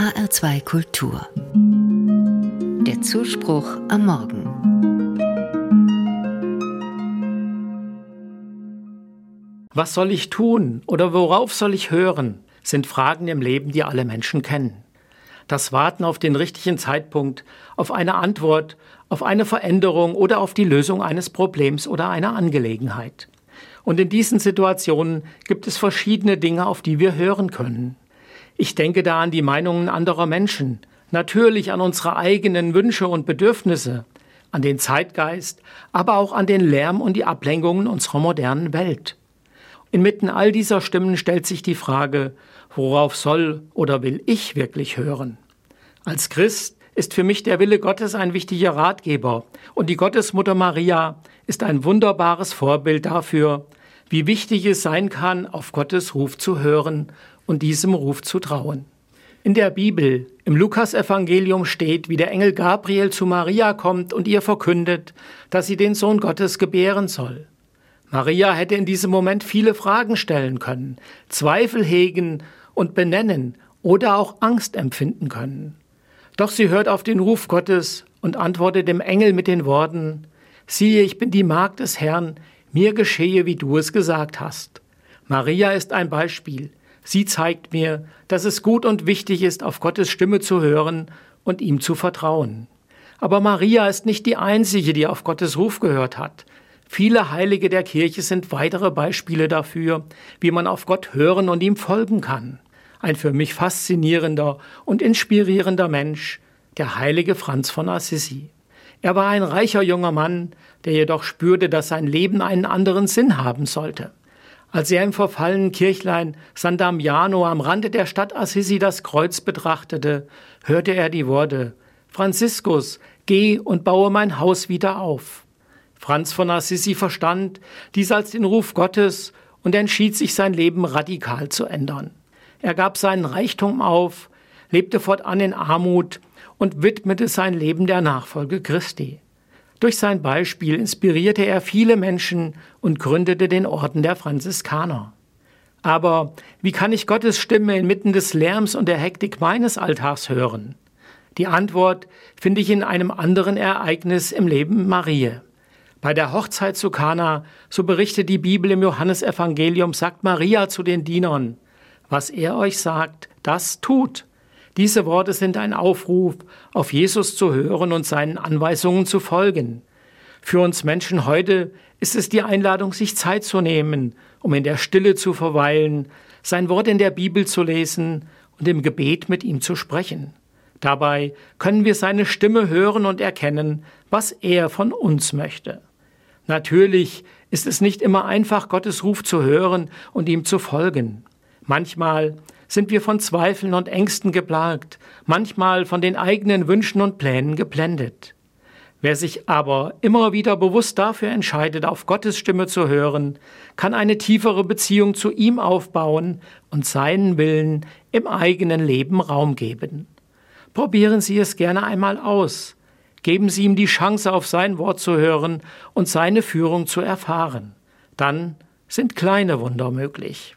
HR2 Kultur. Der Zuspruch am Morgen. Was soll ich tun oder worauf soll ich hören, sind Fragen im Leben, die alle Menschen kennen. Das Warten auf den richtigen Zeitpunkt, auf eine Antwort, auf eine Veränderung oder auf die Lösung eines Problems oder einer Angelegenheit. Und in diesen Situationen gibt es verschiedene Dinge, auf die wir hören können. Ich denke da an die Meinungen anderer Menschen, natürlich an unsere eigenen Wünsche und Bedürfnisse, an den Zeitgeist, aber auch an den Lärm und die Ablenkungen unserer modernen Welt. Inmitten all dieser Stimmen stellt sich die Frage, worauf soll oder will ich wirklich hören? Als Christ ist für mich der Wille Gottes ein wichtiger Ratgeber und die Gottesmutter Maria ist ein wunderbares Vorbild dafür, wie wichtig es sein kann, auf Gottes Ruf zu hören und diesem Ruf zu trauen. In der Bibel, im Lukasevangelium steht, wie der Engel Gabriel zu Maria kommt und ihr verkündet, dass sie den Sohn Gottes gebären soll. Maria hätte in diesem Moment viele Fragen stellen können, Zweifel hegen und benennen oder auch Angst empfinden können. Doch sie hört auf den Ruf Gottes und antwortet dem Engel mit den Worten, Siehe, ich bin die Magd des Herrn, mir geschehe, wie du es gesagt hast. Maria ist ein Beispiel. Sie zeigt mir, dass es gut und wichtig ist, auf Gottes Stimme zu hören und ihm zu vertrauen. Aber Maria ist nicht die einzige, die auf Gottes Ruf gehört hat. Viele Heilige der Kirche sind weitere Beispiele dafür, wie man auf Gott hören und ihm folgen kann. Ein für mich faszinierender und inspirierender Mensch, der heilige Franz von Assisi. Er war ein reicher junger Mann, der jedoch spürte, dass sein Leben einen anderen Sinn haben sollte. Als er im verfallenen Kirchlein San Damiano am Rande der Stadt Assisi das Kreuz betrachtete, hörte er die Worte Franziskus, geh und baue mein Haus wieder auf. Franz von Assisi verstand dies als den Ruf Gottes und entschied sich sein Leben radikal zu ändern. Er gab seinen Reichtum auf, lebte fortan in Armut und widmete sein Leben der Nachfolge Christi. Durch sein Beispiel inspirierte er viele Menschen und gründete den Orden der Franziskaner. Aber wie kann ich Gottes Stimme inmitten des Lärms und der Hektik meines Alltags hören? Die Antwort finde ich in einem anderen Ereignis im Leben Marie. Bei der Hochzeit zu Kana, so berichtet die Bibel im Johannesevangelium, sagt Maria zu den Dienern, was er euch sagt, das tut. Diese Worte sind ein Aufruf, auf Jesus zu hören und seinen Anweisungen zu folgen. Für uns Menschen heute ist es die Einladung, sich Zeit zu nehmen, um in der Stille zu verweilen, sein Wort in der Bibel zu lesen und im Gebet mit ihm zu sprechen. Dabei können wir seine Stimme hören und erkennen, was er von uns möchte. Natürlich ist es nicht immer einfach, Gottes Ruf zu hören und ihm zu folgen. Manchmal sind wir von Zweifeln und Ängsten geplagt, manchmal von den eigenen Wünschen und Plänen geblendet. Wer sich aber immer wieder bewusst dafür entscheidet, auf Gottes Stimme zu hören, kann eine tiefere Beziehung zu ihm aufbauen und seinen Willen im eigenen Leben Raum geben. Probieren Sie es gerne einmal aus. Geben Sie ihm die Chance, auf sein Wort zu hören und seine Führung zu erfahren. Dann sind kleine Wunder möglich.